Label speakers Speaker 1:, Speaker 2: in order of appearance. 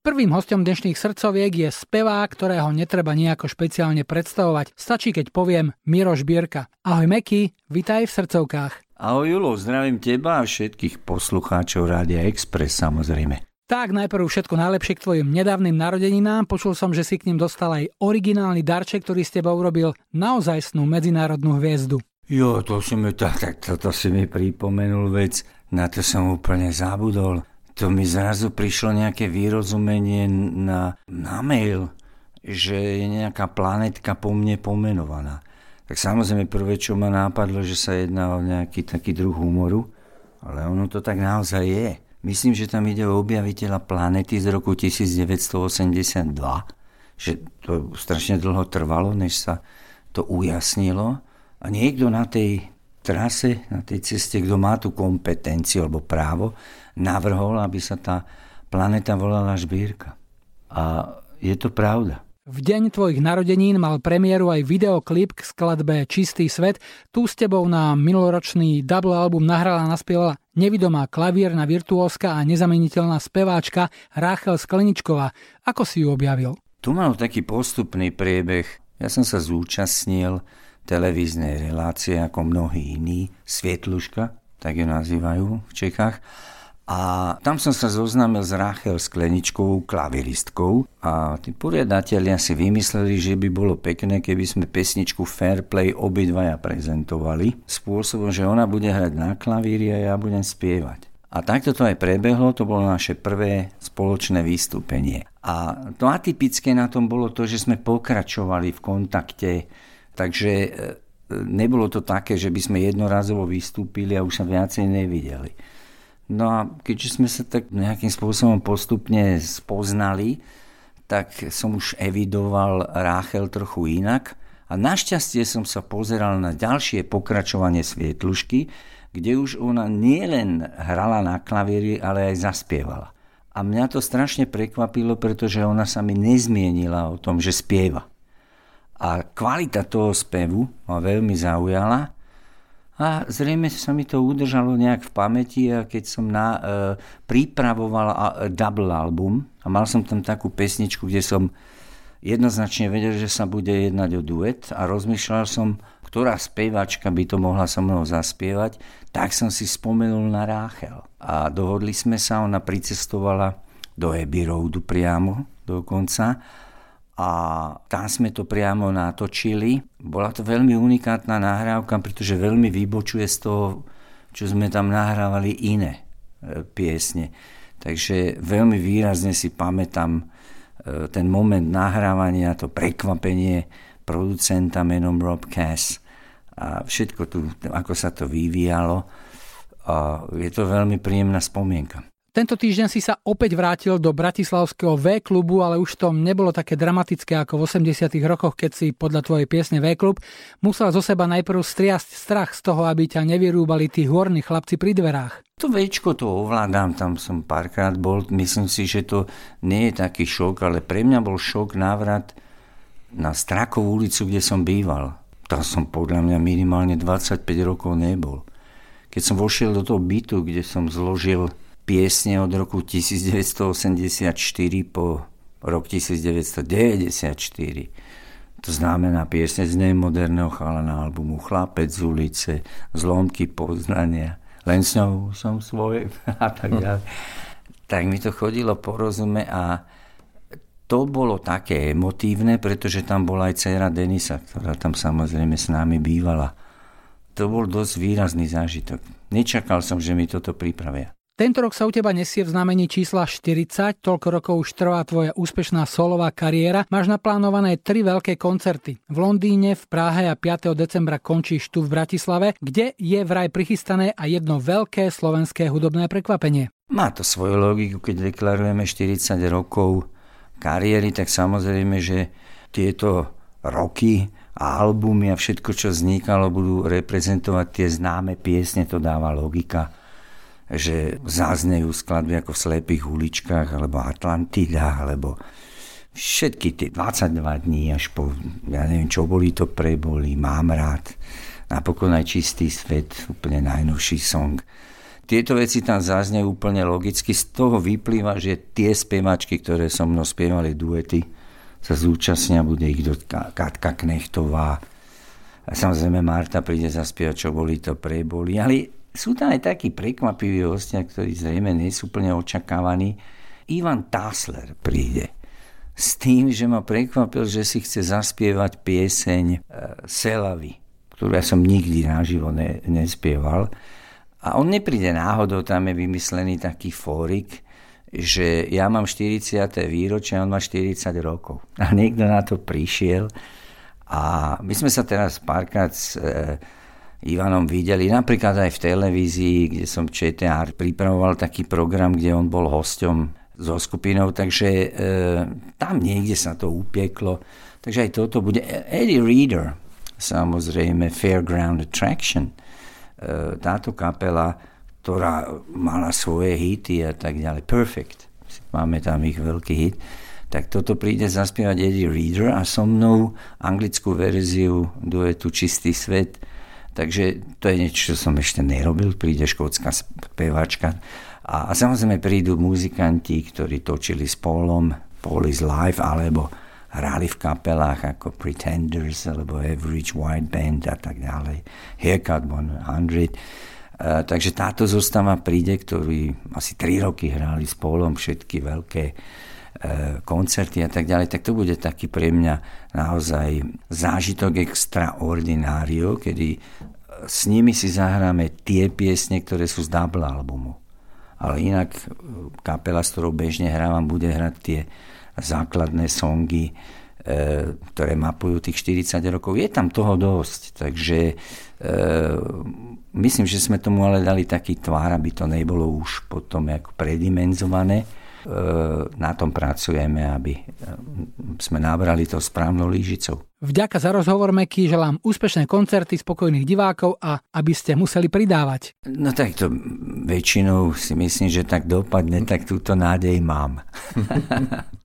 Speaker 1: Prvým hostom dnešných srdcoviek je spevák, ktorého netreba nejako špeciálne predstavovať. Stačí, keď poviem Miroš Bierka. Ahoj Meky, vitaj v srdcovkách.
Speaker 2: Ahoj Julo, zdravím teba a všetkých poslucháčov Rádia Express samozrejme.
Speaker 1: Tak, najprv všetko najlepšie k tvojim nedávnym narodeninám. Počul som, že si k ním dostal aj originálny darček, ktorý s teba urobil naozajstnú medzinárodnú hviezdu.
Speaker 2: Jo, to si mi, tak, tak toto si mi pripomenul vec, na to som úplne zabudol to mi zrazu prišlo nejaké vyrozumenie na, na mail, že je nejaká planetka po mne pomenovaná. Tak samozrejme prvé, čo ma nápadlo, že sa jedná o nejaký taký druh humoru, ale ono to tak naozaj je. Myslím, že tam ide o objaviteľa planety z roku 1982, že to strašne dlho trvalo, než sa to ujasnilo. A niekto na tej trase, na tej ceste, kto má tú kompetenciu alebo právo, navrhol, aby sa tá planeta volala Žbírka. A je to pravda.
Speaker 1: V deň tvojich narodenín mal premiéru aj videoklip k skladbe Čistý svet. Tu s tebou na minuloročný double album nahrala a naspievala nevidomá klavírna virtuózka a nezameniteľná speváčka Ráchel Skleničková. Ako si ju objavil?
Speaker 2: Tu mal taký postupný priebeh. Ja som sa zúčastnil televíznej relácie ako mnohí iní, Svietluška, tak ju nazývajú v Čechách. A tam som sa zoznámil s Rachel Skleničkovou, klaviristkou a tí poriadatelia si vymysleli, že by bolo pekné, keby sme pesničku Fairplay obidvaja prezentovali spôsobom, že ona bude hrať na klavíri a ja budem spievať. A takto to aj prebehlo, to bolo naše prvé spoločné vystúpenie. A to atypické na tom bolo to, že sme pokračovali v kontakte, takže e, nebolo to také, že by sme jednorazovo vystúpili a už sa viacej nevideli. No a keďže sme sa tak nejakým spôsobom postupne spoznali, tak som už evidoval Ráchel trochu inak a našťastie som sa pozeral na ďalšie pokračovanie Svietlušky, kde už ona nielen hrala na klavíri, ale aj zaspievala. A mňa to strašne prekvapilo, pretože ona sa mi nezmienila o tom, že spieva. A kvalita toho spevu ma veľmi zaujala a zrejme sa mi to udržalo nejak v pamäti keď som na, e, pripravoval a, e, double album a mal som tam takú pesničku, kde som jednoznačne vedel, že sa bude jednať o duet a rozmýšľal som, ktorá spevačka by to mohla so mnou zaspievať, tak som si spomenul na Ráchel. A dohodli sme sa, ona pricestovala do Abbey Roadu priamo dokonca a tam sme to priamo natočili. Bola to veľmi unikátna nahrávka, pretože veľmi vybočuje z toho, čo sme tam nahrávali iné e, piesne. Takže veľmi výrazne si pamätám e, ten moment nahrávania, to prekvapenie producenta menom Rob Cass a všetko tu, ako sa to vyvíjalo. A je to veľmi príjemná spomienka.
Speaker 1: Tento týždeň si sa opäť vrátil do bratislavského V klubu, ale už to nebolo také dramatické ako v 80 rokoch, keď si podľa tvojej piesne V klub musel zo seba najprv striasť strach z toho, aby ťa nevyrúbali tí horní chlapci pri dverách.
Speaker 2: To večko to ovládam, tam som párkrát bol, myslím si, že to nie je taký šok, ale pre mňa bol šok návrat na Strakovú ulicu, kde som býval. Tam som podľa mňa minimálne 25 rokov nebol. Keď som vošiel do toho bytu, kde som zložil piesne od roku 1984 po rok 1994. To znamená piesne z nemoderného chalana albumu Chlapec z ulice, Zlomky poznania, len s ňou som svoj a tak ďalej. Tak mi to chodilo po rozume a to bolo také emotívne, pretože tam bola aj dcera Denisa, ktorá tam samozrejme s nami bývala. To bol dosť výrazný zážitok. Nečakal som, že mi toto pripravia.
Speaker 1: Tento rok sa u teba nesie v znamení čísla 40, toľko rokov už trvá tvoja úspešná solová kariéra. Máš naplánované tri veľké koncerty. V Londýne, v Prahe a 5. decembra končíš tu v Bratislave, kde je vraj prichystané aj jedno veľké slovenské hudobné prekvapenie.
Speaker 2: Má to svoju logiku, keď deklarujeme 40 rokov kariéry, tak samozrejme, že tieto roky a albumy a všetko, čo vznikalo, budú reprezentovať tie známe piesne, to dáva logika že záznejú skladby ako v Slepých uličkách, alebo Atlantida, alebo všetky tie 22 dní až po, ja neviem, čo boli to preboli, mám rád. Napokon aj Čistý svet, úplne najnovší song. tieto veci tam zaznejú úplne logicky. Z toho vyplýva, že tie spevačky, ktoré so mnou spievali duety, sa zúčastnia, bude ich do Katka Knechtová. A samozrejme Marta príde zaspievať, čo boli to preboli. Ale sú tam aj takí prekvapiví hostia, ktorí zrejme nie sú úplne očakávaní. Ivan Tasler príde s tým, že ma prekvapil, že si chce zaspievať pieseň e, Selavy, ktorú ja som nikdy naživo ne, nespieval. A on nepríde náhodou, tam je vymyslený taký fórik, že ja mám 40. výročie a on má 40 rokov. A niekto na to prišiel a my sme sa teraz párkrát e, Ivanom videli, napríklad aj v televízii, kde som ČTR pripravoval taký program, kde on bol hosťom so skupinou, takže e, tam niekde sa to upieklo. Takže aj toto bude. Eddie Reader, samozrejme Fairground Attraction, e, táto kapela ktorá mala svoje hity a tak ďalej. Perfect. Máme tam ich veľký hit. Tak toto príde zaspievať Eddie Reader a so mnou anglickú verziu duetu Čistý svet. Takže to je niečo, čo som ešte nerobil. Príde škótska spevačka. A, a samozrejme prídu muzikanti, ktorí točili s Paulom, Paul live, alebo hrali v kapelách ako Pretenders, alebo Average White Band a tak ďalej. Haircut 100 E, takže táto zostava príde, ktorý asi 3 roky hrali s Polom všetky veľké koncerty a tak ďalej, tak to bude taký pre mňa naozaj zážitok extraordinário, kedy s nimi si zahráme tie piesne, ktoré sú z double albumu. Ale inak e, kapela, s ktorou bežne hrávam, bude hrať tie základné songy, ktoré mapujú tých 40 rokov. Je tam toho dosť, takže Myslím, že sme tomu ale dali taký tvár, aby to nebolo už potom predimenzované. E, na tom pracujeme, aby e, sme nabrali to správnou lížicou.
Speaker 1: Vďaka za rozhovor, Meky, želám úspešné koncerty, spokojných divákov a aby ste museli pridávať.
Speaker 2: No tak to väčšinou si myslím, že tak dopadne, tak túto nádej mám.